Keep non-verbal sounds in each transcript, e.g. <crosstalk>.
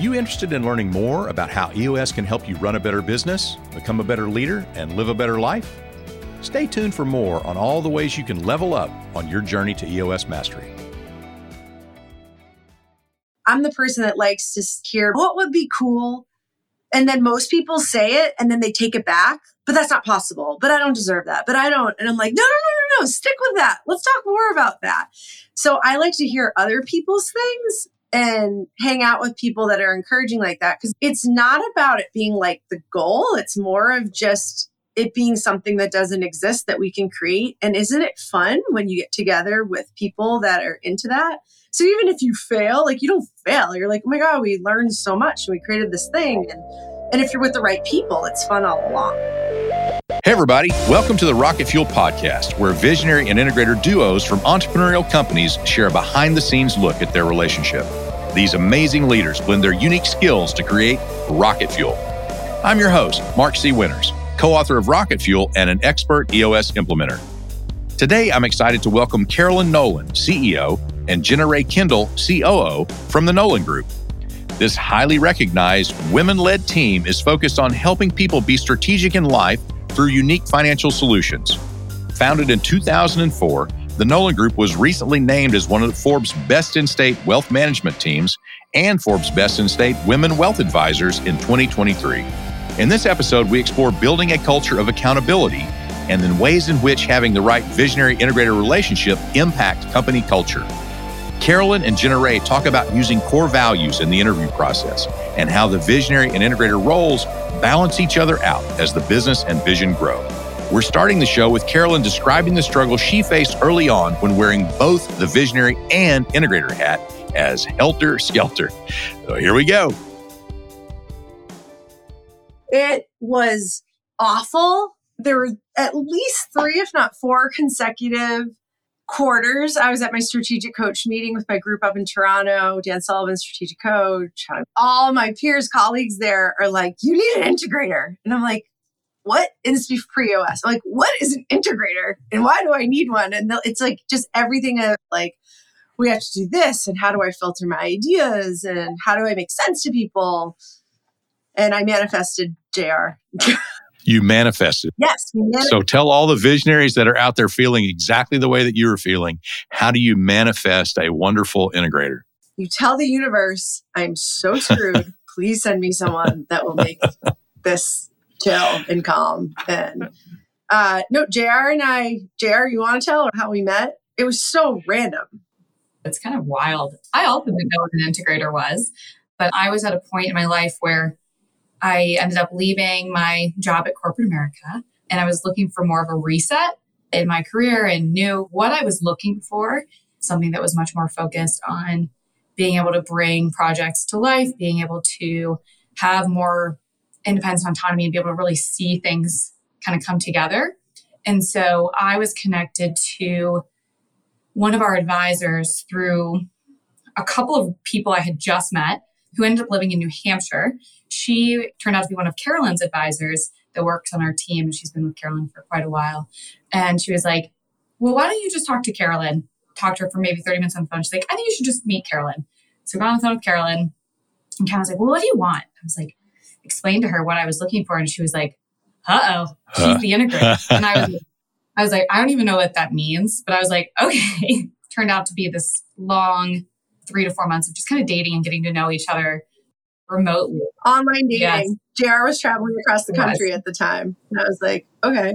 you interested in learning more about how EOS can help you run a better business, become a better leader, and live a better life? Stay tuned for more on all the ways you can level up on your journey to EOS mastery. I'm the person that likes to hear what would be cool. And then most people say it and then they take it back, but that's not possible. But I don't deserve that. But I don't. And I'm like, no, no, no, no, no, stick with that. Let's talk more about that. So I like to hear other people's things and hang out with people that are encouraging like that because it's not about it being like the goal. It's more of just it being something that doesn't exist that we can create. And isn't it fun when you get together with people that are into that? So even if you fail, like you don't fail. You're like, oh my God, we learned so much and we created this thing. And, and if you're with the right people, it's fun all along. Hey, everybody. Welcome to the Rocket Fuel Podcast, where visionary and integrator duos from entrepreneurial companies share a behind the scenes look at their relationship. These amazing leaders blend their unique skills to create Rocket Fuel. I'm your host, Mark C. Winters, co author of Rocket Fuel and an expert EOS implementer. Today, I'm excited to welcome Carolyn Nolan, CEO, and Jeana-Rae Kendall, COO, from the Nolan Group. This highly recognized women led team is focused on helping people be strategic in life through unique financial solutions. Founded in 2004, the Nolan Group was recently named as one of Forbes' best in state wealth management teams and Forbes' best in state women wealth advisors in 2023. In this episode, we explore building a culture of accountability and then ways in which having the right visionary integrator relationship impact company culture. Carolyn and Jeana-Rae talk about using core values in the interview process and how the visionary and integrator roles balance each other out as the business and vision grow. We're starting the show with Carolyn describing the struggle she faced early on when wearing both the visionary and integrator hat as helter skelter. So here we go. It was awful. There were at least three, if not four, consecutive quarters. I was at my strategic coach meeting with my group up in Toronto, Dan Sullivan, strategic coach. All my peers, colleagues there are like, you need an integrator. And I'm like, what? And this pre EOS. I'm like, what is an integrator? And why do I need one? And it's like just everything of like, we have to do this. And how do I filter my ideas? And how do I make sense to people? And I manifested JR. <laughs> you manifested. Yes. So tell all the visionaries that are out there feeling exactly the way that you were feeling. How do you manifest a wonderful integrator? You tell the universe, I'm so screwed. <laughs> Please send me someone that will make this chill and calm. And uh, no, JR and I, JR, you want to tell how we met? It was so random. It's kind of wild. I also didn't know what an integrator was, but I was at a point in my life where I ended up leaving my job at corporate America and I was looking for more of a reset in my career and knew what I was looking for, something that was much more focused on being able to bring projects to life, being able to have more independence and autonomy and be able to really see things kind of come together. And so I was connected to one of our advisors through a couple of people I had just met who ended up living in New Hampshire. She turned out to be one of Carolyn's advisors that works on our team. She's been with Carolyn for quite a while. And she was like, Well, why don't you just talk to Carolyn? Talk to her for maybe 30 minutes on the phone. She's like, I think you should just meet Carolyn. So I got on the phone with Carolyn and Carolyn's like, Well, what do you want? I was like, explained to her what I was looking for. And she was like, uh oh, she's huh. the integrator. <laughs> and I was, I was like, I don't even know what that means. But I was like, okay. <laughs> Turned out to be this long three to four months of just kind of dating and getting to know each other remotely. Online dating. Yes. JR was traveling across the country yes. at the time. And I was like, okay.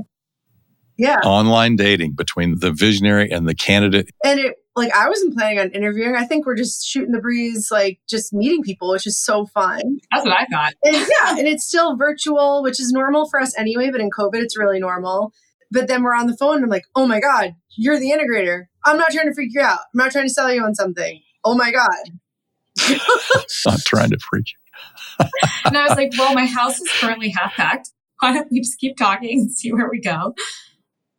Yeah. Online dating between the visionary and the candidate. And it like I wasn't planning on interviewing. I think we're just shooting the breeze, like just meeting people, which is so fun. That's what I thought. And yeah, and it's still virtual, which is normal for us anyway, but in COVID it's really normal. But then we're on the phone and I'm like, oh my God, you're the integrator. I'm not trying to freak you out. I'm not trying to sell you on something oh my God. <laughs> not trying to freak you. and I was like, well, my house is currently half packed. Why don't we just keep talking and see where we go?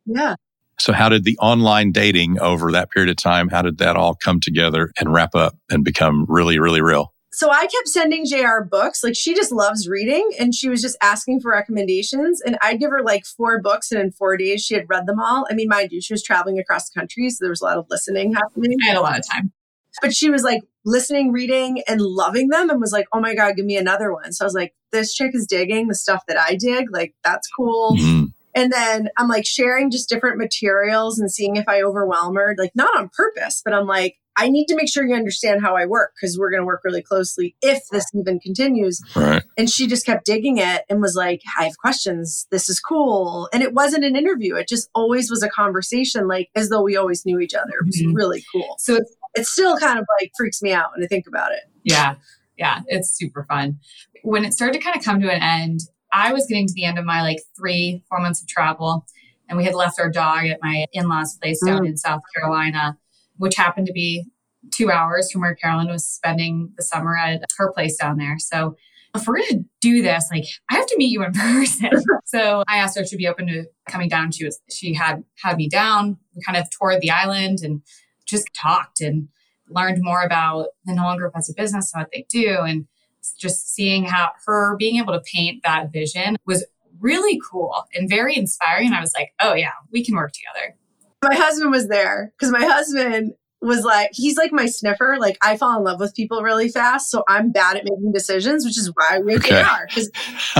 Yeah. So, how did the online dating over that period of time, how did that all come together and wrap up and become really, really real? So I kept sending JR books. Like she just loves reading and she was just asking for recommendations. And I'd give her like four books and in four days she had read them all. I mean, mind you, she was traveling across the country. So there was a lot of listening happening. I had a lot of time. But she was like listening, reading, and loving them and was like, oh my God, give me another one. So I was like, this chick is digging the stuff that I dig. Like, that's cool. Mm-hmm. And then I'm like sharing just different materials and seeing if I overwhelm her, like not on purpose, but I'm like, I need to make sure you understand how I work because we're going to work really closely if this even continues. Right. And she just kept digging it and was like, I have questions. This is cool. And it wasn't an interview. It just always was a conversation, like as though we always knew each other. It was mm-hmm. really cool. So it's, it still kind of like freaks me out when I think about it. Yeah. Yeah. It's super fun. When it started to kind of come to an end, I was getting to the end of my like three, four months of travel. And we had left our dog at my in law's place down mm. in South Carolina, which happened to be two hours from where Carolyn was spending the summer at her place down there. So if we're going to do this, like I have to meet you in <laughs> person. so I asked her to be open to coming down. She was, she had had me down. We kind of toured the island and just talked and learned more about the Nolan Group as a business and what they do. And just seeing how her being able to paint that vision was really cool and very inspiring. And I was like, oh, yeah, we can work together. My husband was there because my husband was like, he's like my sniffer. Like, I fall in love with people really fast. So I'm bad at making decisions, which is why we okay. JR. Because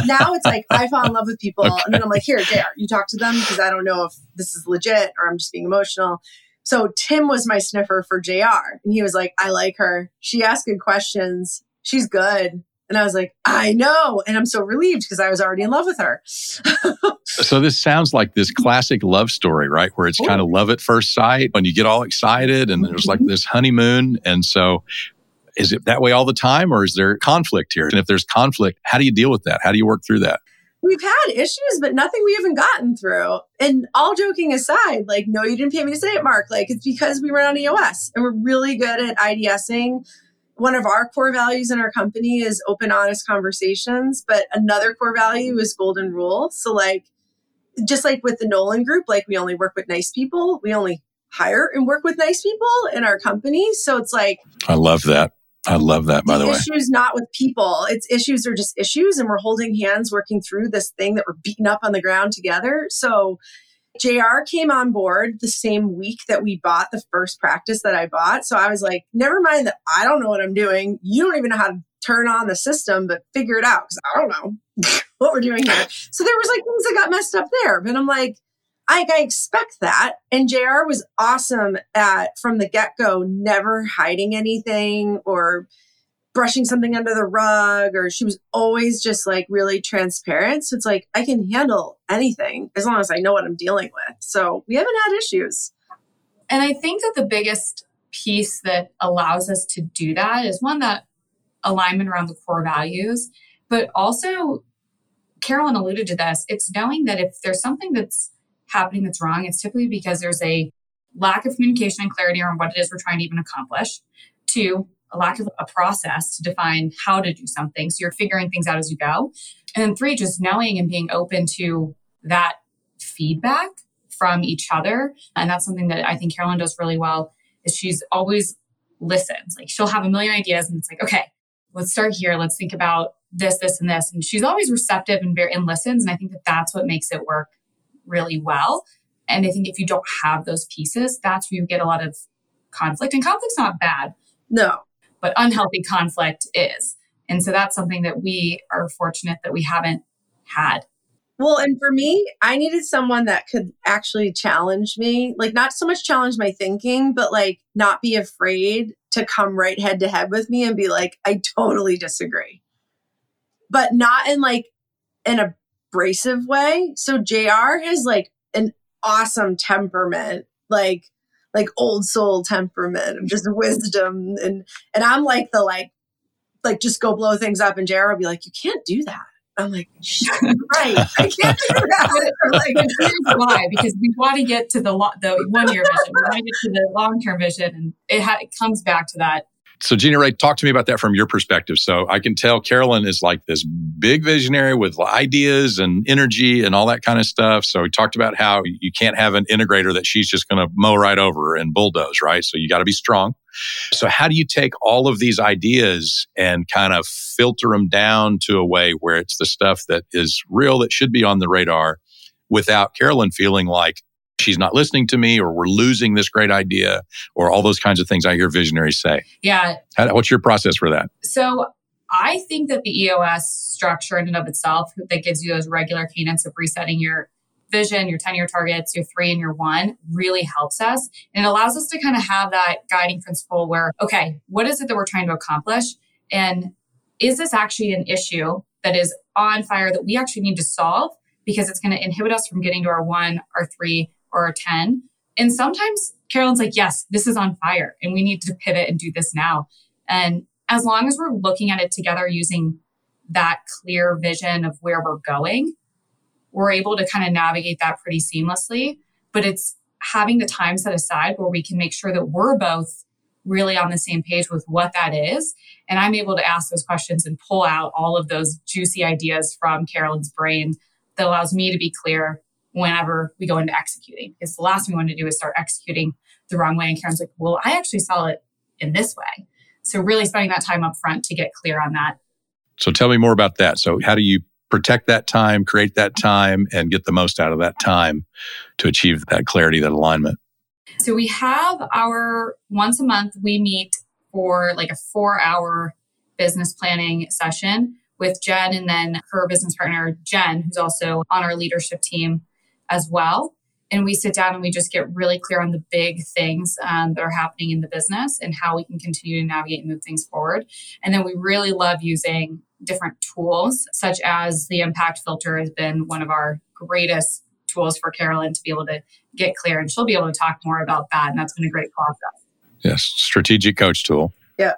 now it's like, I fall in love with people. Okay. And then I'm like, here, JR, you talk to them because I don't know if this is legit or I'm just being emotional. So Tim was my sniffer for JR. And he was like, I like her. She asks good questions she's good. And I was like, I know. And I'm so relieved because I was already in love with her. <laughs> so this sounds like this classic love story, right? Where it's Ooh. kind of love at first sight when you get all excited and there's like mm-hmm. this honeymoon. And so is it that way all the time or is there conflict here? And if there's conflict, how do you deal with that? How do you work through that? We've had issues, but nothing we haven't gotten through. And all joking aside, like, no, you didn't pay me to say it, Mark. Like, it's because we run on EOS and we're really good at IDSing one of our core values in our company is open, honest conversations, but another core value is golden rule. So, like, just like with the Nolan group, like, we only work with nice people, we only hire and work with nice people in our company. So, it's like, I love that. I love that, by the, the way. Issues not with people. It's issues are just issues, and we're holding hands working through this thing that we're beating up on the ground together. So, JR came on board the same week that we bought the first practice that I bought. So I was like, never mind that I don't know what I'm doing. You don't even know how to turn on the system, but figure it out because I don't know <laughs> what we're doing here. So there was like things that got messed up there. But I'm like, I, I expect that. And JR was awesome at from the get go, never hiding anything or brushing something under the rug or she was always just like really transparent. So it's like I can handle anything as long as I know what I'm dealing with. So we haven't had issues. And I think that the biggest piece that allows us to do that is one that alignment around the core values, but also Carolyn alluded to this. It's knowing that if there's something that's happening that's wrong, it's typically because there's a lack of communication and clarity around what it is we're trying to even accomplish. Two, a lack of a process to define how to do something. So you're figuring things out as you go. And then three, just knowing and being open to that feedback from each other. And that's something that I think Carolyn does really well is she's always listens. Like she'll have a million ideas and it's like, okay, let's start here. Let's think about this, this, and this. And she's always receptive and very and listens. And I think that that's what makes it work really well. And I think if you don't have those pieces, that's where you get a lot of conflict. And conflict's not bad. No but unhealthy conflict is. And so that's something that we are fortunate that we haven't had. Well, and for me, I needed someone that could actually challenge me, like not so much challenge my thinking, but like not be afraid to come right head to head with me and be like, I totally disagree. But not in like an abrasive way. So JR has like an awesome temperament. Like like old soul temperament of just <laughs> wisdom. And and I'm like the like like just go blow things up and JR will be like you can't do that. I'm like <laughs> right I can't do that. <laughs> Like why because we want to get to the lo- the one year vision. We want to get to the long term vision and it, ha- it comes back to that so Jeana-Rae, talk to me about that from your perspective. So I can tell Carolyn is like this big visionary with ideas and energy and all that kind of stuff. So we talked about how you can't have an integrator that she's just going to mow right over and bulldoze, right? So you got to be strong. So how do you take all of these ideas and kind of filter them down to a way where it's the stuff that is real that should be on the radar without Carolyn feeling like she's not listening to me or we're losing this great idea or all those kinds of things I hear visionaries say. Yeah. How, what's your process for that? So I think that the EOS structure in and of itself that gives you those regular cadence of resetting your vision, your 10 year targets, your three and your one really helps us. And it allows us to kind of have that guiding principle where, okay, what is it that we're trying to accomplish? And is this actually an issue that is on fire that we actually need to solve because it's going to inhibit us from getting to our one, our three, or our 10? And sometimes Carolyn's like, yes, this is on fire and we need to pivot and do this now. And as long as we're looking at it together using that clear vision of where we're going, we're able to kind of navigate that pretty seamlessly. But it's having the time set aside where we can make sure that we're both really on the same page with what that is. And I'm able to ask those questions and pull out all of those juicy ideas from Carolyn's brain that allows me to be clear whenever we go into executing. Because the last thing we want to do is start executing the wrong way. And Karen's like, well, I actually saw it in this way. So really spending that time up front to get clear on that. So tell me more about that. So how do you protect that time, create that time, and get the most out of that time to achieve that clarity, that alignment? So we have our once a month, we meet for like a four hour business planning session with Jen and then her business partner, Jen, who's also on our leadership team as well. And we sit down and we just get really clear on the big things um, that are happening in the business and how we can continue to navigate and move things forward. And then we really love using different tools, such as the impact filter has been one of our greatest tools for Carolyn to be able to get clear. And she'll be able to talk more about that. And that's been a great process. Yes, strategic coach tool. Yeah.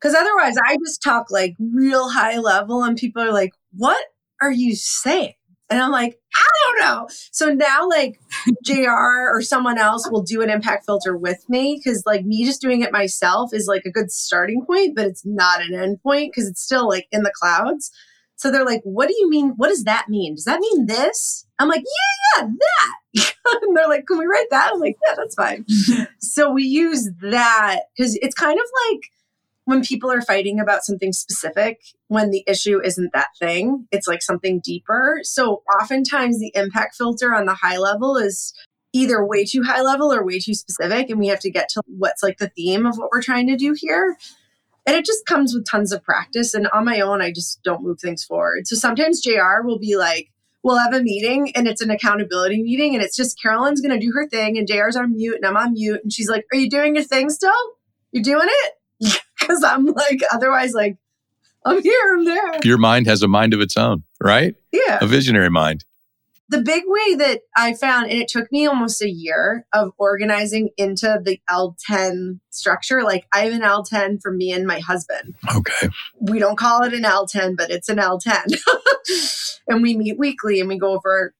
Because otherwise, I just talk like real high level, and people are like, what are you saying? And I'm like, I don't know. So now, like, <laughs> JR or someone else will do an impact filter with me because, like, me just doing it myself is like a good starting point, but it's not an end point because it's still like in the clouds. So they're like, what do you mean? What does that mean? Does that mean this? I'm like, yeah, yeah, that. <laughs> and they're like, can we write that? I'm like, yeah, that's fine. <laughs> so we use that because it's kind of like, when people are fighting about something specific, when the issue isn't that thing, it's like something deeper. So oftentimes the impact filter on the high level is either way too high level or way too specific. And we have to get to what's like the theme of what we're trying to do here. And it just comes with tons of practice. And on my own, I just don't move things forward. So sometimes JR will be like, we'll have a meeting and it's an accountability meeting and it's just Carolyn's going to do her thing and JR's on mute and I'm on mute. And she's like, Are you doing your thing still? You doing it? <laughs> <laughs> because I'm like, otherwise, like, I'm here, I'm there. Your mind has a mind of its own, right? Yeah. A visionary mind. The big way that I found, and it took me almost a year of organizing into the L10 structure. Like, I have an L10 for me and my husband. Okay. We don't call it an L10, but it's an L10. <laughs> and we meet weekly and we go over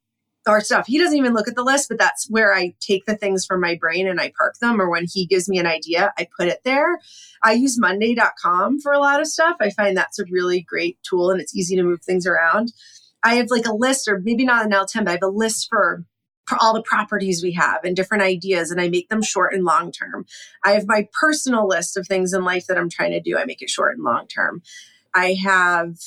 our stuff. He doesn't even look at the list, but that's where I take the things from my brain and I park them. Or when he gives me an idea, I put it there. I use Monday.com for a lot of stuff. I find that's a really great tool and it's easy to move things around. I have like a list, or maybe not an L10, but I have a list for for all the properties we have and different ideas and I make them short and long term. I have my personal list of things in life that I'm trying to do. I make it short and long term. I have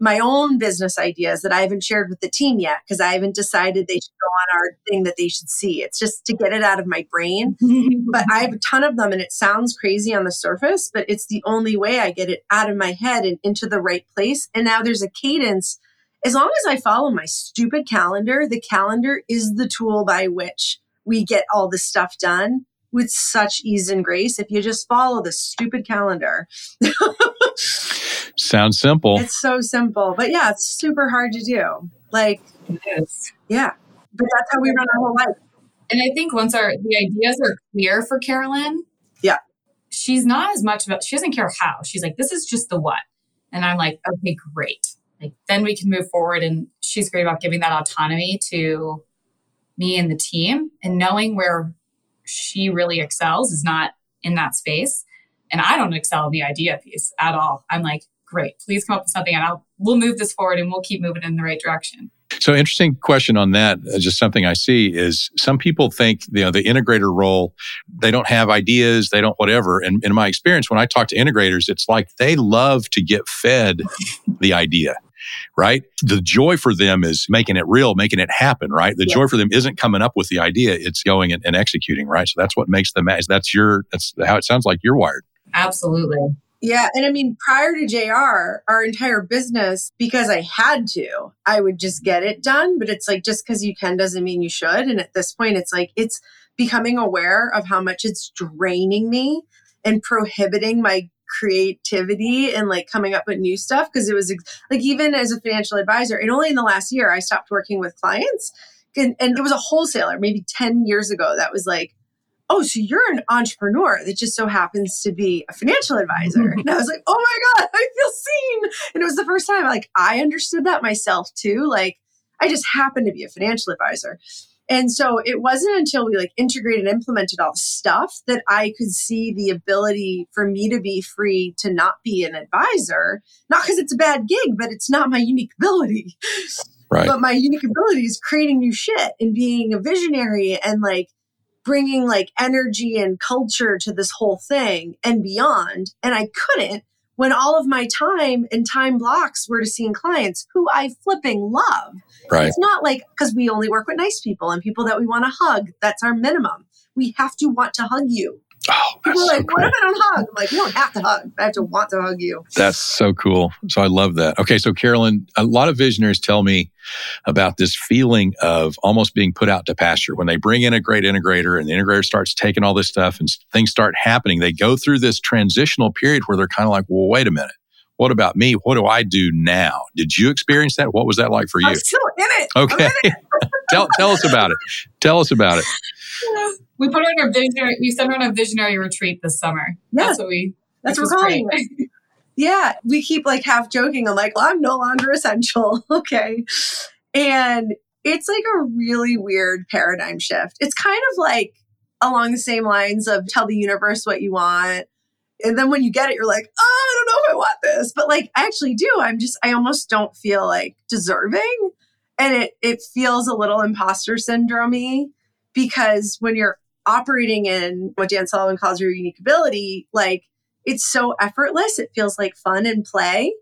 my own business ideas that I haven't shared with the team yet because I haven't decided they should go on our thing that they should see. It's just to get it out of my brain. <laughs> but I have a ton of them and it sounds crazy on the surface, but it's the only way I get it out of my head and into the right place. And now there's a cadence. As long as I follow my stupid calendar, the calendar is the tool by which we get all the stuff done with such ease and grace if you just follow the stupid calendar. <laughs> Sounds simple. It's so simple. But yeah, it's super hard to do. Like, it is. Yeah. But that's how we run our whole life. And I think once our the ideas are clear for Carolyn, yeah, she's not as much about she doesn't care how. She's like, this is just the what. And I'm like, okay, great. Like then we can move forward. And she's great about giving that autonomy to me and the team and knowing where she really excels is not in that space. And I don't excel in the idea piece at all. I'm like, great, please come up with something and I'll we'll move this forward and we'll keep moving in the right direction. So interesting question on that. Uh, just something I see is some people think you know the integrator role, they don't have ideas, they don't whatever. And in my experience, when I talk to integrators, it's like they love to get fed the idea. right? The joy for them is making it real, making it happen, right? The Yeah. joy for them isn't coming up with the idea, it's going and, and executing, right? So that's what makes them, that's your, that's how it sounds like you're wired. Absolutely. Yeah. And I mean, prior to JR, our entire business, because I had to, I would just get it done. But it's like, just because you can doesn't mean you should. And at this point, it's like, it's becoming aware of how much it's draining me and prohibiting my creativity and like coming up with new stuff. Cause it was like, even as a financial advisor, and only in the last year, I stopped working with clients. And, and it was a wholesaler maybe 10 years ago that was like, oh, so you're an entrepreneur that just so happens to be a financial advisor. <laughs> And I was like, oh my God, I feel seen. And it was the first time like I understood that myself too. Like I just happened to be a financial advisor. And so it wasn't until we like integrated and implemented all the stuff that I could see the ability for me to be free to not be an advisor, not because it's a bad gig, but it's not my unique ability. Right. But my unique ability is creating new shit and being a visionary and like bringing like energy and culture to this whole thing and beyond. And I couldn't when all of my time and time blocks were to seeing clients who I flipping love. Right. It's not like because we only work with nice people and people that we want to hug. That's our minimum. We have to want to hug you. Oh, that's People are so like, cool. what if I don't hug? I'm like, you don't have to hug. I have to want to hug you. That's so cool. So I love that. Okay, so Carolyn, a lot of visionaries tell me about this feeling of almost being put out to pasture when they bring in a great integrator and the integrator starts taking all this stuff and things start happening. They go through this transitional period where they're kind of like, well, wait a minute. What about me? What do I do now? Did you experience that? What was that like for you? I'm still in it. Okay. in it. <laughs> tell, tell us about it. Tell us about it. <laughs> We put on a visionary. We sent her on a visionary retreat this summer. Yes. That's what we. That's what we're calling great. it. <laughs> Yeah, we keep like half joking. I'm like, well, I'm no longer essential. <laughs> okay. And it's like a really weird paradigm shift. It's kind of like along the same lines of tell the universe what you want. And then when you get it, you're like, oh, I don't know if I want this. But like, I actually do. I'm just, I almost don't feel like deserving. And it, it feels a little imposter syndrome because when you're operating in what Dan Sullivan calls your unique ability, like it's so effortless. It feels like fun and play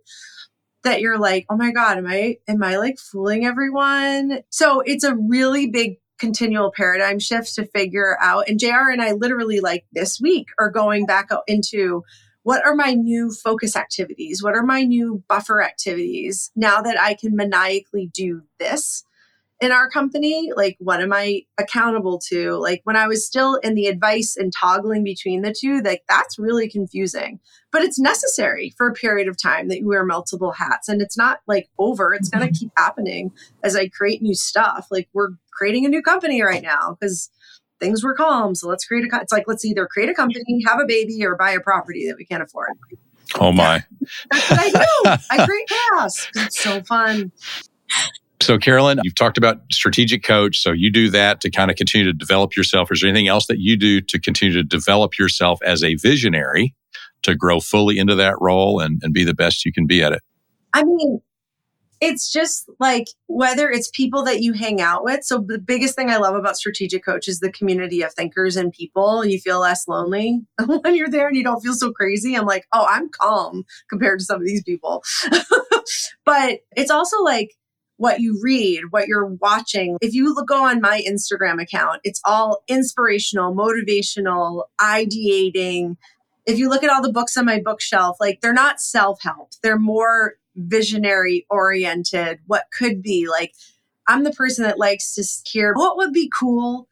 that you're like, oh my God, am I am I like fooling everyone? So it's a really big continual paradigm shift to figure out. And JR and I literally like this week are going back into what are my new focus activities? What are my new buffer activities now that I can maniacally do this? In our company like what am i accountable to? Like when i was still in the advice and toggling between the two like that's really confusing. But it's necessary for a period of time that you wear multiple hats and it's not like over. It's going to mm-hmm. keep happening as i create new stuff. Like we're creating a new company right now because things were calm so let's create a co- it's like let's either create a company have a baby or buy a property that we can't afford. Oh my. that's what i do. I <laughs> create chaos. 'cause it's so fun So, Carolyn, you've talked about strategic coach. So, you do that to kind of continue to develop yourself. Is there anything else that you do to continue to develop yourself as a visionary to grow fully into that role and, and be the best you can be at it? I mean, it's just like whether it's people that you hang out with. So the biggest thing I love about strategic coach is the community of thinkers and people. And you feel less lonely <laughs> when you're there and you don't feel so crazy. I'm like, oh, I'm calm compared to some of these people. <laughs> but it's also like what you read, what you're watching. If you go on my Instagram account, it's all inspirational, motivational, ideating. If you look at all the books on my bookshelf, like they're not self help, they're more visionary oriented, what could be. Like, I'm the person that likes to hear what would be cool.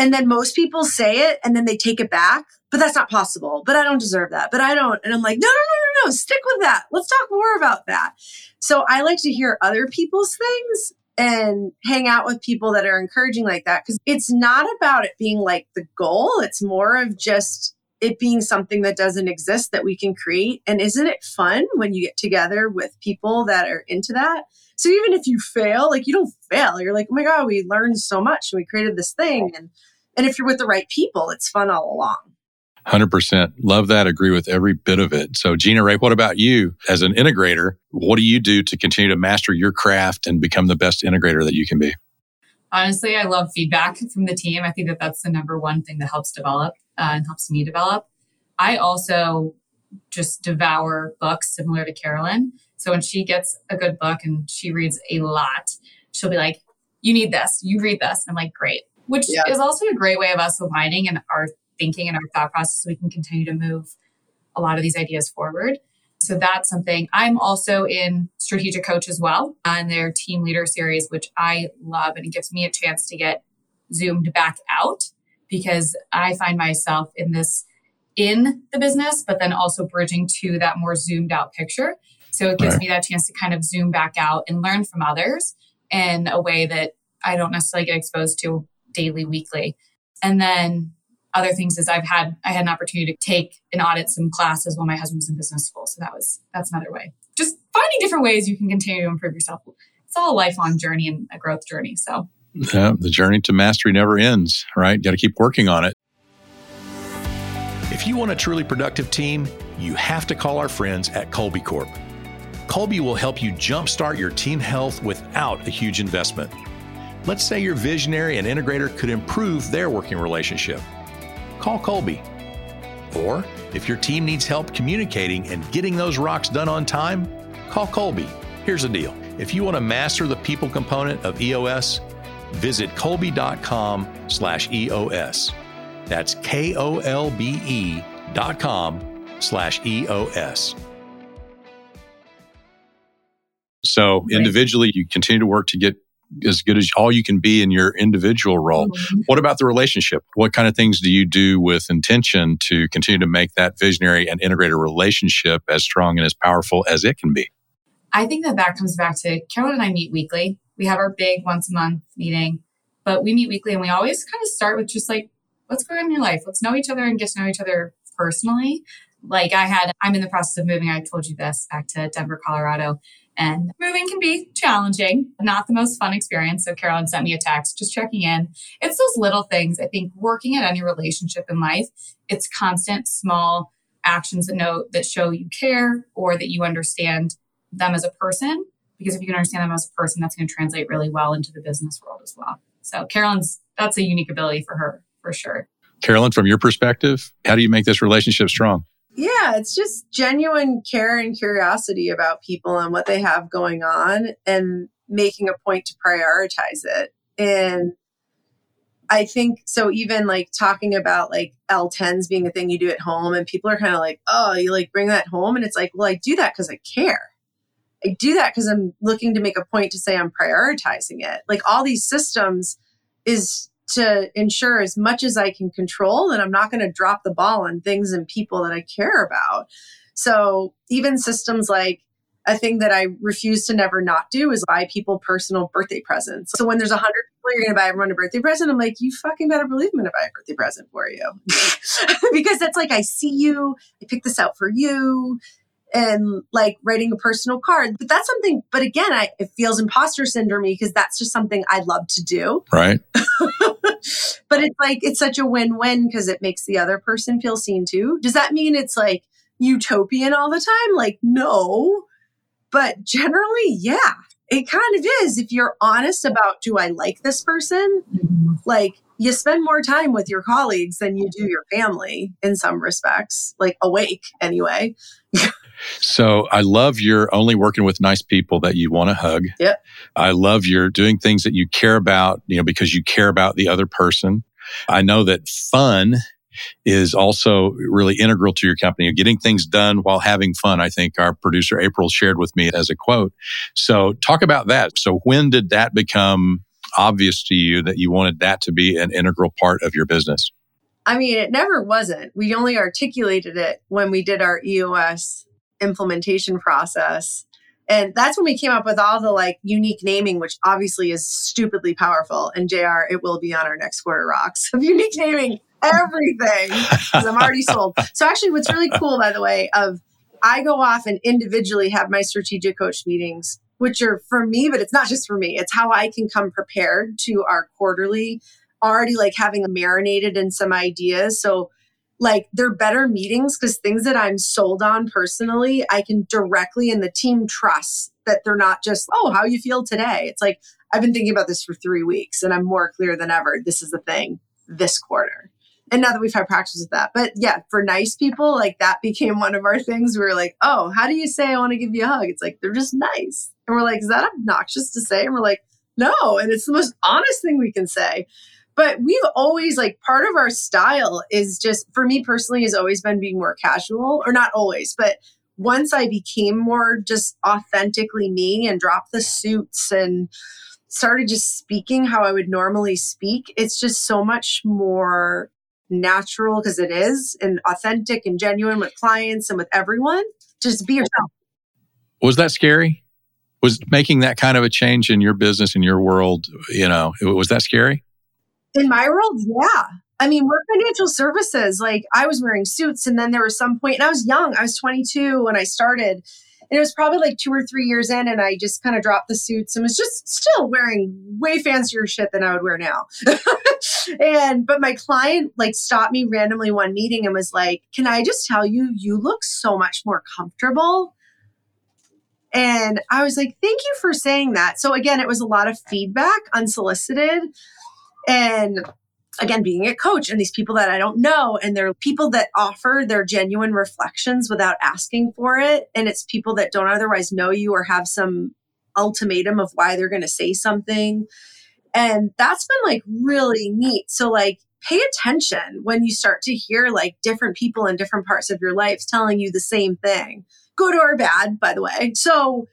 And then most people say it and then they take it back, but that's not possible. But I don't deserve that. But I don't. And I'm like, no, no, no, no, no, stick with that. Let's talk more about that. So I like to hear other people's things and hang out with people that are encouraging like that because it's not about it being like the goal. It's more of just it being something that doesn't exist that we can create. And isn't it fun when you get together with people that are into that? So even if you fail, like you don't fail, you're like, oh my God, we learned so much and we created this thing. And and if you're with the right people, it's fun all along. 100%. Love that. Agree with every bit of it. So, Jeana-Rae, what about you as an integrator? What do you do to continue to master your craft and become the best integrator that you can be? Honestly, I love feedback from the team. I think that that's the number one thing that helps develop uh, and helps me develop. I also just devour books similar to Carolyn. So when she gets a good book and she reads a lot, she'll be like, You need this, you read this. I'm like, Great. Which yeah. is also a great way of us aligning and our thinking and our thought process so we can continue to move a lot of these ideas forward. So that's something I'm also in strategic coach as well on their team leader series, which I love. And it gives me a chance to get zoomed back out because I find myself in this in the business, but then also bridging to that more zoomed out picture. So it gives right. me that chance to kind of zoom back out and learn from others in a way that I don't necessarily get exposed to daily, weekly. And then other things is I've had I had an opportunity to take and audit some classes while my husband was in business school. So that was that's another way. Just finding different ways you can continue to improve yourself. It's all a lifelong journey and a growth journey. So yeah, the journey to mastery never ends, right? You got to keep working on it. If you want a truly productive team, you have to call our friends at Kolbe Corp. Kolbe will help you jumpstart your team health without a huge investment. Let's say your visionary and integrator could improve their working relationship call Kolbe. Or if your team needs help communicating and getting those rocks done on time, call Kolbe. Here's the deal if you want to master the people component of EOS, visit kolbe.com slash EOS. That's K O L B E dot com slash EOS. So individually, you continue to work to get as good as all you can be in your individual role. Mm-hmm. What about the relationship? What kind of things do you do with intention to continue to make that visionary and integrated relationship as strong and as powerful as it can be? I think that that comes back to Carolyn and I meet weekly. We have our big once a month meeting, but we meet weekly and we always kind of start with just like, what's going on in your life? Let's know each other and get to know each other personally. Like I had, I'm in the process of moving. I told you this back to Denver, Colorado. And moving can be challenging, not the most fun experience. So Carolyn sent me a text just checking in. It's those little things. I think working at any relationship in life, it's constant small actions that know that show you care or that you understand them as a person. Because if you can understand them as a person, that's going to translate really well into the business world as well. So Carolyn's that's a unique ability for her for sure. Carolyn, from your perspective, how do you make this relationship strong? Yeah, it's just genuine care and curiosity about people and what they have going on and making a point to prioritize it. And I think so, even like talking about like L10s being a thing you do at home, and people are kind of like, oh, you like bring that home. And it's like, well, I do that because I care. I do that because I'm looking to make a point to say I'm prioritizing it. Like all these systems is to ensure as much as I can control that I'm not going to drop the ball on things and people that I care about. So even systems like a thing that I refuse to never not do is buy people personal birthday presents. So when there's a hundred people, you're going to buy everyone a birthday present. I'm like, you fucking better believe I'm going to buy a birthday present for you <laughs> because that's like I see you, I pick this out for you, and like writing a personal card. But that's something, but again, I, it feels imposter syndrome because that's just something I love to do. Right. <laughs> but it's like, it's such a win win because it makes the other person feel seen too. Does that mean it's like utopian all the time? Like, no. But generally, yeah, it kind of is. If you're honest about, do I like this person? Mm-hmm. Like, you spend more time with your colleagues than you do your family in some respects, like awake anyway. <laughs> So I love your only working with nice people that you want to hug. Yep. I love your doing things that you care about, you know, because you care about the other person. I know that fun is also really integral to your company. Getting things done while having fun, I think our producer April shared with me as a quote. So talk about that. So when did that become obvious to you that you wanted that to be an integral part of your business? I mean, it never wasn't. We only articulated it when we did our EOS implementation process. And that's when we came up with all the like unique naming, which obviously is stupidly powerful. And JR, it will be on our next quarter rocks of unique naming everything I'm already sold. So actually, what's really cool, by the way, of I go off and individually have my strategic coach meetings, which are for me, but it's not just for me. It's how I can come prepared to our quarterly, already like having marinated in some ideas. So like they're better meetings because things that I'm sold on personally, I can directly and the team trusts that they're not just, oh, how you feel today. It's like, I've been thinking about this for three weeks and I'm more clear than ever. This is the thing this quarter. And now that we've had practice with that. But yeah, for nice people, like that became one of our things. We were like, oh, how do you say I want to give you a hug? It's like, they're just nice. And we're like, is that obnoxious to say? And we're like, no. And it's the most honest thing we can say. But we've always, like, part of our style is just, for me personally, has always been being more casual, or not always, but once I became more just authentically me and dropped the suits and started just speaking how I would normally speak, it's just so much more natural because it is and authentic and genuine with clients and with everyone. Just be yourself. Was that scary? Was making that kind of a change in your business, in your world, you know, was that scary? In my world, yeah. I mean, we're financial services. Like I was wearing suits, and then there was some point, and I was young. I was 22 when I started. And it was probably like two or three years in, and I just kind of dropped the suits and was just still wearing way fancier shit than I would wear now. <laughs> and but my client like stopped me randomly one meeting and was like, "Can I just tell you, you look so much more comfortable." And I was like, "Thank you for saying that." So again, it was a lot of feedback, unsolicited, and again being a coach and these people that I don't know and they're people that offer their genuine reflections without asking for it. And it's people that don't otherwise know you or have some ultimatum of why they're going to say something. And that's been like really neat. So like pay attention when you start to hear like different people in different parts of your life telling you the same thing. Good or bad by the way. So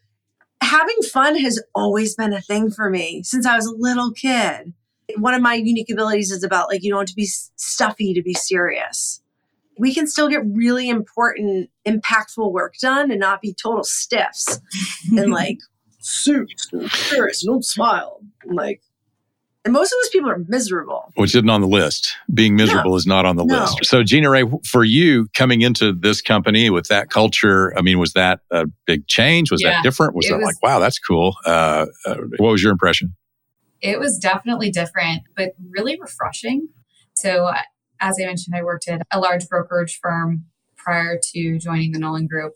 having fun has always been a thing for me since I was a little kid one of my unique abilities is about like you don't have to be stuffy to be serious. We can still get really important, impactful work done and not be total stiffs <laughs> and like suits and serious and don't smile. And like and most of those people are miserable. Which isn't on the list. Being miserable no. is not on the no. list. So, Jeana-Rae, for you coming into this company with that culture, I mean, was that a big change? Was yeah, that different? Was that was, like, wow, that's cool? Uh, uh, what was your impression? It was definitely different, but really refreshing. So, as I mentioned, I worked at a large brokerage firm prior to joining the Nolan Group,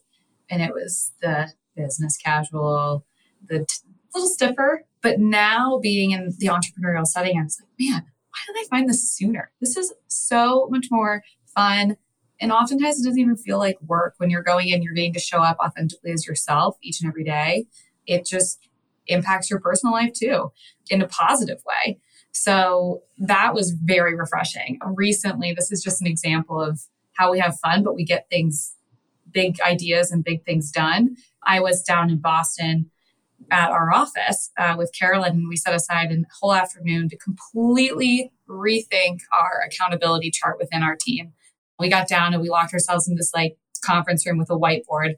and it was the business casual, the t- little stiffer. But now, being in the entrepreneurial setting, I was like, man, why didn't I find this sooner? This is so much more fun. And oftentimes, it doesn't even feel like work when you're going in, you're getting to show up authentically as yourself each and every day. It just impacts your personal life too in a positive way. So that was very refreshing. Recently, this is just an example of how we have fun, but we get things, big ideas and big things done. I was down in Boston at our office uh, with Carolyn, and we set aside a whole afternoon to completely rethink our accountability chart within our team. We got down and we locked ourselves in this like conference room with a whiteboard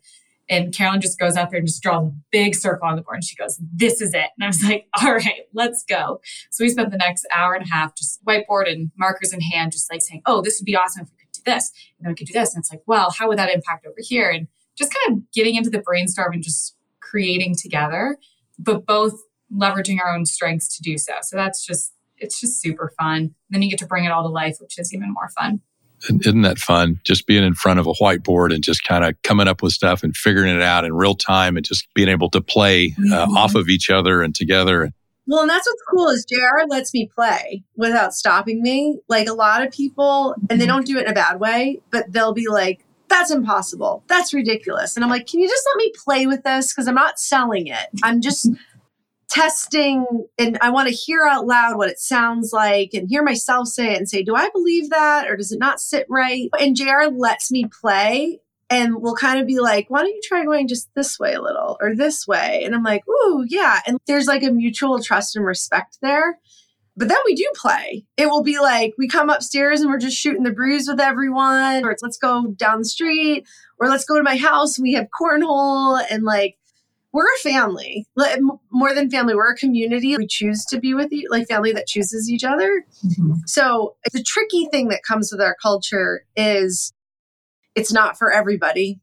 and Carolyn just goes out there and just draws a big circle on the board. And she goes, This is it. And I was <laughs> like, All right, let's go. So we spent the next hour and a half just whiteboard and markers in hand, just like saying, Oh, this would be awesome if we could do this. And then we could do this. And it's like, Well, how would that impact over here? And just kind of getting into the brainstorm and just creating together, but both leveraging our own strengths to do so. So that's just, it's just super fun. And then you get to bring it all to life, which is even more fun isn't that fun? Just being in front of a whiteboard and just kind of coming up with stuff and figuring it out in real time and just being able to play uh, mm-hmm. off of each other and together. Well, and that's what's cool is JR lets me play without stopping me. Like a lot of people, and they mm-hmm. don't do it in a bad way, but they'll be like, that's impossible. That's ridiculous. And I'm like, can you just let me play with this? Because I'm not selling it. I'm just testing and I want to hear out loud what it sounds like and hear myself say it and say, do I believe that or does it not sit right? And JR lets me play and we'll kind of be like, why don't you try going just this way a little or this way? And I'm like, ooh, yeah. And there's like a mutual trust and respect there. But then we do play. It will be like we come upstairs and we're just shooting the breeze with everyone, or it's let's go down the street, or let's go to my house. We have cornhole and like we're a family. More than family we're a community. We choose to be with you like family that chooses each other. Mm-hmm. so the tricky thing that comes with our culture is it's not for everybody.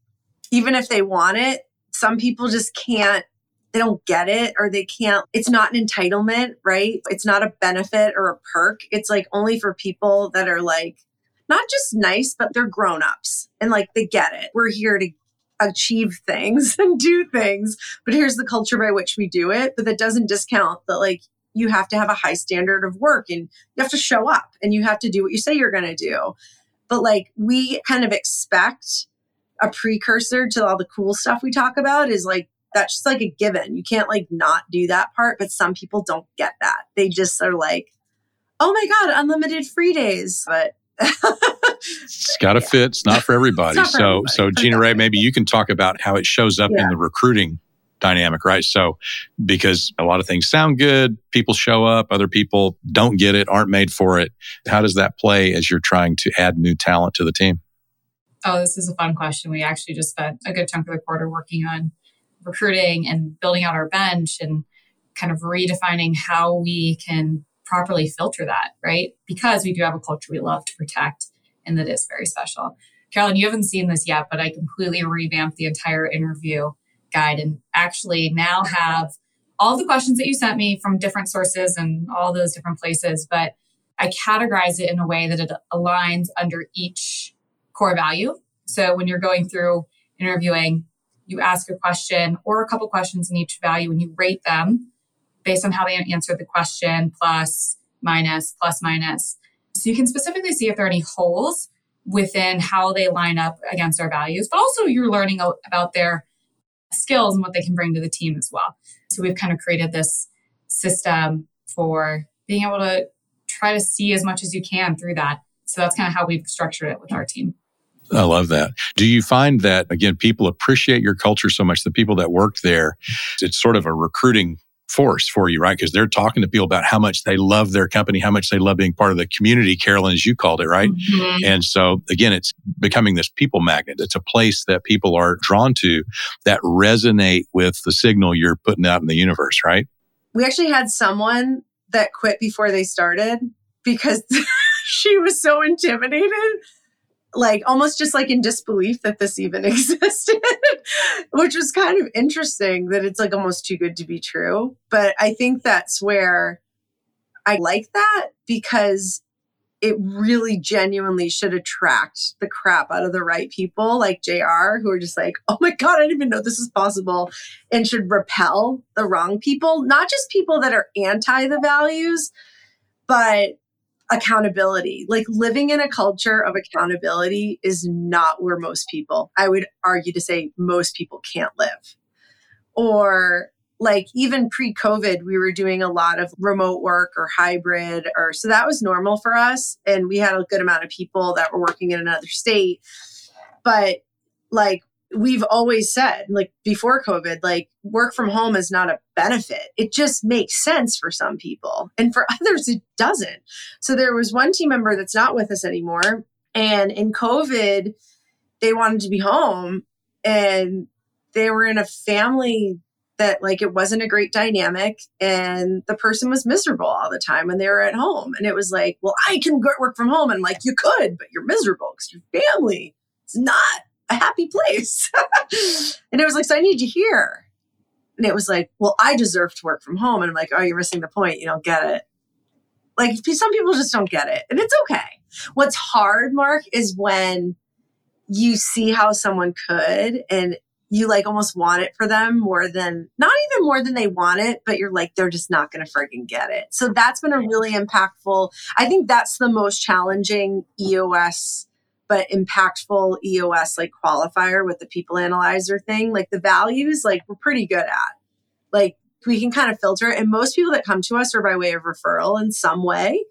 Even if they want it some people just can't they don't get it or they can't it's not an entitlement right? It's not a benefit or a perk. It's like only for people that are like not just nice but they're grown-ups and like they get it. We're here to achieve things <laughs> and do things, but here's the culture by which we do it. But that doesn't discount that, like, you have to have a high standard of work and you have to show up and you have to do what you say you're going to do. But like we kind of expect a precursor to all the cool stuff we talk about is like that's just like a given. You can't like not do that part, but some people don't get that. They just are like, "Oh my god, unlimited free days." But it's got to yeah. fit. It's not for everybody. Not for so, everybody. so Jeana-Rae, maybe you can talk about how it shows up yeah. in the recruiting dynamic, right? So, because a lot of things sound good, people show up, other people don't get it, aren't made for it. How does that play as you're trying to add new talent to the team? Oh, this is a fun question. We actually just spent a good chunk of the quarter working on recruiting and building out our bench and kind of redefining how we can properly filter that, right? Because we do have a culture we love to protect and that is very special. Carolyn, you haven't seen this yet, but I completely revamped the entire interview guide and actually now have all the questions that you sent me from different sources and all those different places, but I categorize it in a way that it aligns under each core value. So when you're going through interviewing, you ask a question or a couple questions in each value and you rate them based on how they answered the question, plus, minus, plus, minus. So you can specifically see if there are any holes within how they line up against our values, but also you're learning about their skills and what they can bring to the team as well. So we've kind of created this system for being able to try to see as much as you can through that. So that's kind of how we've structured it with our team. I love that. Do you find that, again, people appreciate your culture so much, the people that work there, it's sort of a recruiting force for you, right? Because they're talking to people about how much they love their company, how much they love being part of the community, Carolyn, as you called it, right? Mm-hmm. And so again, it's becoming this people magnet. It's a place that people are drawn to that resonate with the signal you're putting out in the universe, right? We actually had someone that quit before they started because <laughs> she was so intimidated like almost just like in disbelief that this even <laughs> existed, which was kind of interesting that it's like almost too good to be true. But I think that's where I like that because it really genuinely should attract the crap out of the right people like JR who are just like, oh my God, I didn't even know this is possible and should repel the wrong people, not just people that are anti the values, but accountability. Like living in a culture of accountability is not where most people, I would argue to say most people can't live. Or like even pre COVID, we were doing a lot of remote work or hybrid, or so that was normal for us. And we had a good amount of people that were working in another state. But like we've always said, like before COVID, like work from home is not a benefit. It just makes sense for some people. And for <laughs> others, it doesn't. So there was one team member that's not with us anymore. And in COVID, they wanted to be home and they were in a family that like it wasn't a great dynamic and the person was miserable all the time when they were at home and it was like well i can work from home and like you could but you're miserable because your family is not a happy place. <laughs> and it was like, so I need you here. And it was like, well, I deserve to work from home. And I'm like, oh, you're missing the point. You don't get it. Like some people just don't get it. And it's okay. What's hard, Mark, is when you see how someone could and you like almost want it for them more than not even more than they want it, but you're like, they're just not going to frigging get it. So that's been a really impactful. I think that's the most challenging EOS but impactful EOS like qualifier with the people analyzer thing. Like the values, like we're pretty good at. Like we can kind of filter it. And most people that come to us are by way of referral in some way,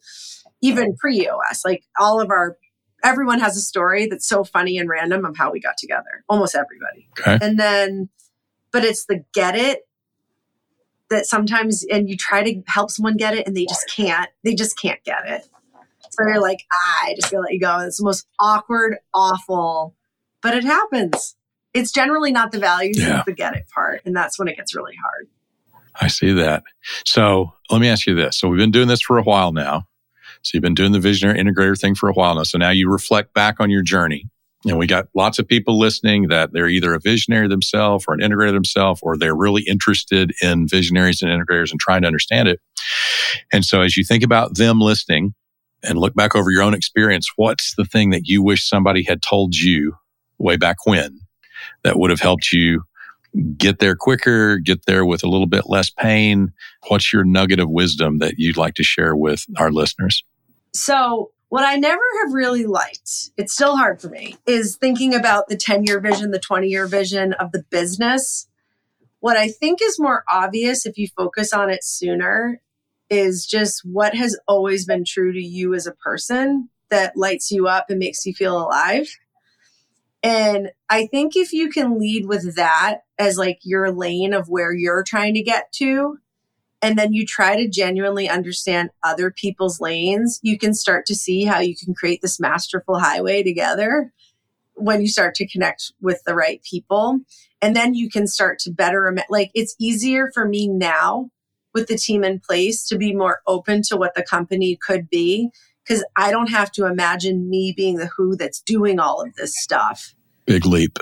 even pre EOS. Like all of our everyone has a story that's so funny and random of how we got together. Almost everybody. Okay. And then, but it's the get it that sometimes, and you try to help someone get it and they just can't, they just can't get it. So you're like, ah, I just feel let you go. It's the most awkward, awful, but it happens. It's generally not the values, yeah. the get it part. And that's when it gets really hard. I see that. So let me ask you this. So we've been doing this for a while now. So you've been doing the visionary integrator thing for a while now. So now you reflect back on your journey. And we got lots of people listening that they're either a visionary themselves or an integrator themselves, or they're really interested in visionaries and integrators and trying to understand it. And so as you think about them listening, and look back over your own experience, what's the thing that you wish somebody had told you way back when that would have helped you get there quicker, get there with a little bit less pain? What's your nugget of wisdom that you'd like to share with our listeners? So, what I never have really liked, it's still hard for me, is thinking about the 10 year vision, the 20 year vision of the business. What I think is more obvious if you focus on it sooner is just what has always been true to you as a person that lights you up and makes you feel alive. And I think if you can lead with that as like your lane of where you're trying to get to, and then you try to genuinely understand other people's lanes, you can start to see how you can create this masterful highway together when you start to connect with the right people. And then you can start to better, like it's easier for me now with the team in place to be more open to what the company could be because I don't have to imagine me being the who that's doing all of this stuff. Big leap.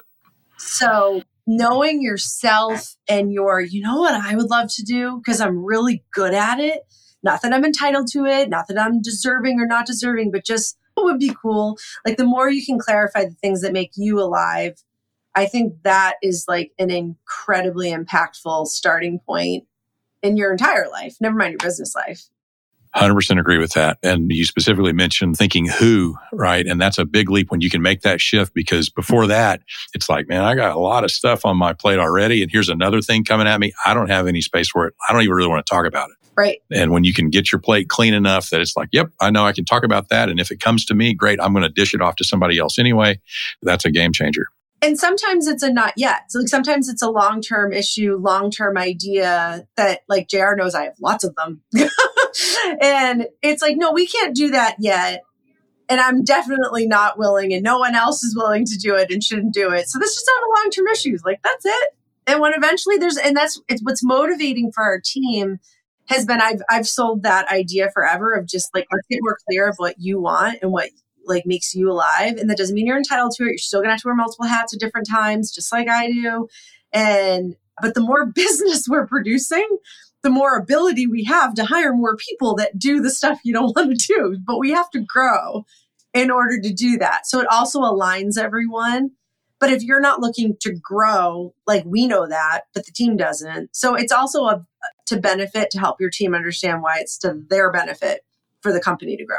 So knowing yourself and your, you know what I would love to do because I'm really good at it. Not that I'm entitled to it, not that I'm deserving or not deserving, but just what would be cool. Like the more you can clarify the things that make you alive, I think that is like an incredibly impactful starting point in your entire life, never mind your business life. 100% agree with that. And you specifically mentioned thinking who, right? And that's a big leap when you can make that shift because before that, it's like, man, I got a lot of stuff on my plate already. And here's another thing coming at me. I don't have any space for it. I don't even really want to talk about it. Right. And when you can get your plate clean enough that it's like, yep, I know I can talk about that. And if it comes to me, great, I'm going to dish it off to somebody else anyway. That's a game changer and sometimes it's a not yet. So like sometimes it's a long term issue, long term idea that like JR knows I have lots of them. <laughs> and it's like, no, we can't do that yet. And I'm definitely not willing, and no one else is willing to do it and shouldn't do it. So this is not a long term issue. Like that's it. And when eventually there's, and that's it's what's motivating for our team has been I've I've sold that idea forever of just like let's get more clear of what you want and what like makes you alive. And that doesn't mean you're entitled to it. You're still gonna have to wear multiple hats at different times, just like I do. And but the more <laughs> business we're producing, the more ability we have to hire more people that do the stuff you don't <laughs> want to do. But we have to grow in order to do that. So it also aligns everyone. But if you're not looking to grow, like we know that, but the team doesn't. So it's also a, to benefit to help your team understand why it's to their benefit for the company to grow.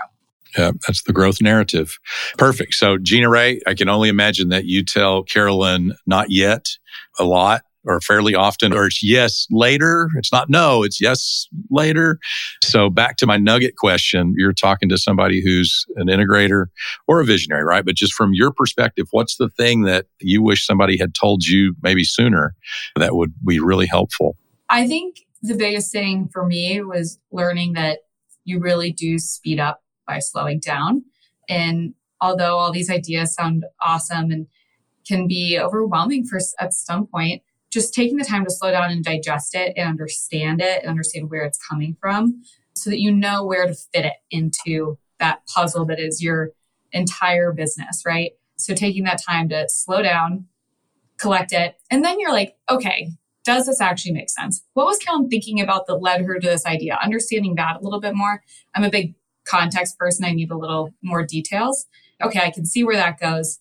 Yeah, that's the growth narrative. Perfect. So, Jeana-Rae, I can only imagine that you tell Carolyn not yet a lot or fairly often, or it's yes later. It's not no, it's yes later. So, back to my nugget question you're talking to somebody who's an integrator or a visionary, right? But just from your perspective, what's the thing that you wish somebody had told you maybe sooner that would be really helpful? I think the biggest thing for me was learning that you really do speed up by slowing down. And although all these ideas sound awesome and can be overwhelming for at some point, just taking the time to slow down and digest it and understand it and understand where it's coming from so that you know where to fit it into that puzzle that is your entire business, right? So taking that time to slow down, collect it, and then you're like, okay, does this actually make sense? What was Carolyn thinking about that led her to this idea? Understanding that a little bit more. I'm a big context person, I need a little more details. Okay, I can see where that goes.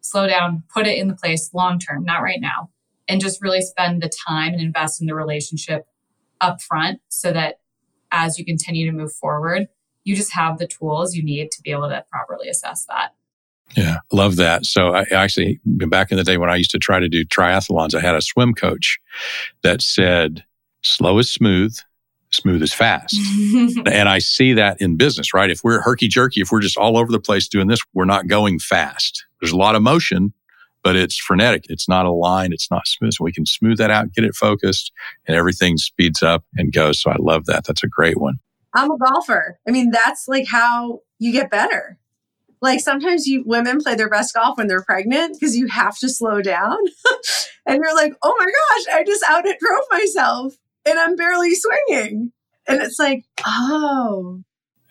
Slow down, put it in the place long term, not right now. And just really spend the time and invest in the relationship up front so that as you continue to move forward, you just have the tools you need to be able to properly assess that. Yeah, love that. So I actually, back in the day when I used to try to do triathlons, I had a swim coach that said, slow is smooth, smooth as fast. <laughs> and I see that in business, right? If we're herky jerky, if we're just all over the place doing this, we're not going fast. There's a lot of motion, but it's frenetic. It's not aligned. It's not smooth. So we can smooth that out, get it focused, and everything speeds up and goes. So I love that. That's a great one. I'm a golfer. I mean, that's like how you get better. Like sometimes you women play their best golf when they're pregnant because you have to slow down. <laughs> and you're like, oh my gosh, I just out it drove myself and I'm barely swinging. And it's like, oh.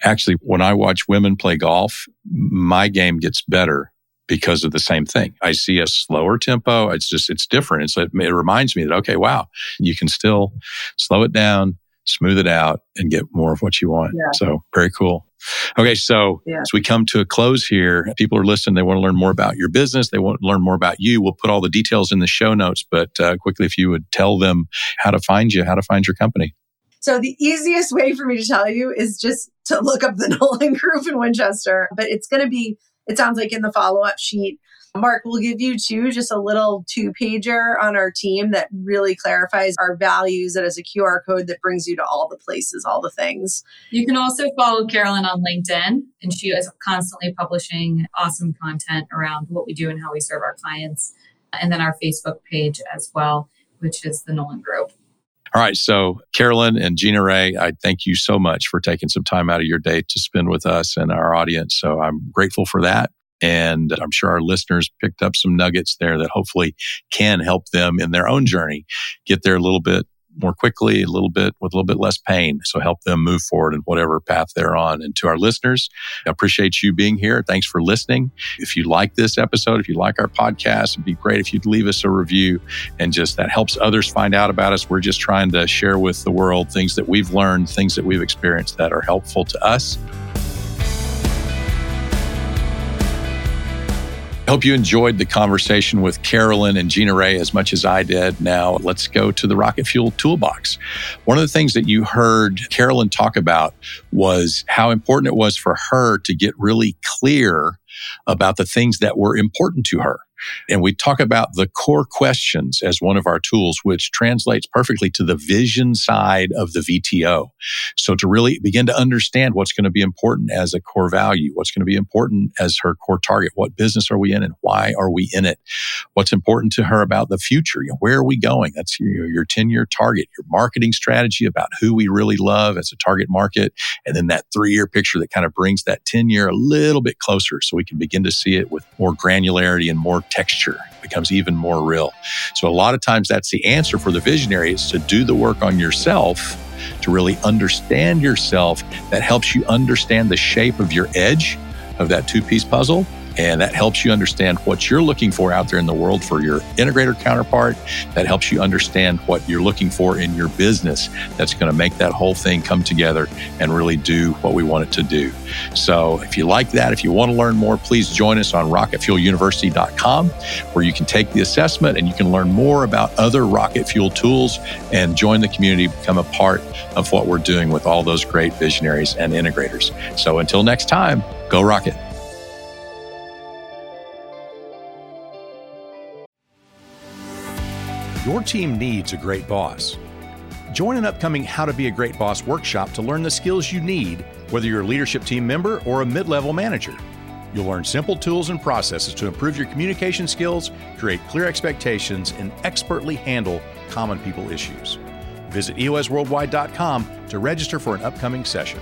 Actually, when I watch women play golf, my game gets better because of the same thing. I see a slower tempo. It's just, it's different. It's, it reminds me that, okay, wow, you can still slow it down, smooth it out, and get more of what you want. Yeah. So very cool. Okay, so yeah. as we come to a close here, people are listening. They want to learn more about your business. They want to learn more about you. We'll put all the details in the show notes, but uh, quickly, if you would tell them how to find you, how to find your company. So the easiest way for me to tell you is just to look up the <laughs> Nolan Group in Winchester, but it's going to be, it sounds like in the follow up sheet, Mark we'll give you too just a little two pager on our team that really clarifies our values that is a QR code that brings you to all the places, all the things. You can also follow Carolyn on LinkedIn, and she is constantly publishing awesome content around what we do and how we serve our clients. And then our Facebook page as well, which is the Nolan Group. All right. So, Carolyn and Jeana-Rae, I thank you so much for taking some time out of your day to spend with us and our audience. So, I'm grateful for that. And I'm sure our listeners picked up some nuggets there that hopefully can help them in their own journey get there a little bit more quickly, a little bit with a little bit less pain. So help them move forward in whatever path they're on. And to our listeners, I appreciate you being here. Thanks for listening. If you like this episode, if you like our podcast, it'd be great if you'd leave us a review and just that helps others find out about us. We're just trying to share with the world things that we've learned, things that we've experienced that are helpful to us I hope you enjoyed the conversation with Carolyn and Jeana-Rae as much as I did. Now, let's go to the Rocket Fuel Toolbox. One of the things that you heard Carolyn talk about was how important it was for her to get really clear about the things that were important to her. And we talk about the core questions as one of our tools, which translates perfectly to the vision side of the VTO. So to really begin to understand what's going to be important as a core value, what's going to be important as her core target, what business are we in and why are we in it? What's important to her about the future? You know, where are we going? That's your, your 10 year target, your marketing strategy about who we really love as a target market. And then that three year picture that kind of brings that 10 year a little bit closer so we can begin to see it with more granularity and more texture becomes even more real. So, a lot of times, that's the answer for the visionary is to do the work on yourself to really understand yourself. That helps you understand the shape of your edge of that two piece puzzle and that helps you understand what you're looking for out there in the world for your integrator counterpart. That helps you understand what you're looking for in your business that's going to make that whole thing come together and really do what we want it to do. So if you like that, if you want to learn more, please join us on rocketfueluniversity.com where you can take the assessment and you can learn more about other rocket fuel tools and join the community, become a part of what we're doing with all those great visionaries and integrators. So until next time, go rocket. Your team needs a great boss. Join an upcoming How to Be a Great Boss workshop to learn the skills you need, whether you're a leadership team member or a mid level manager. You'll learn simple tools and processes to improve your communication skills, create clear expectations, and expertly handle common people issues. Visit EOSWorldwide.com to register for an upcoming session.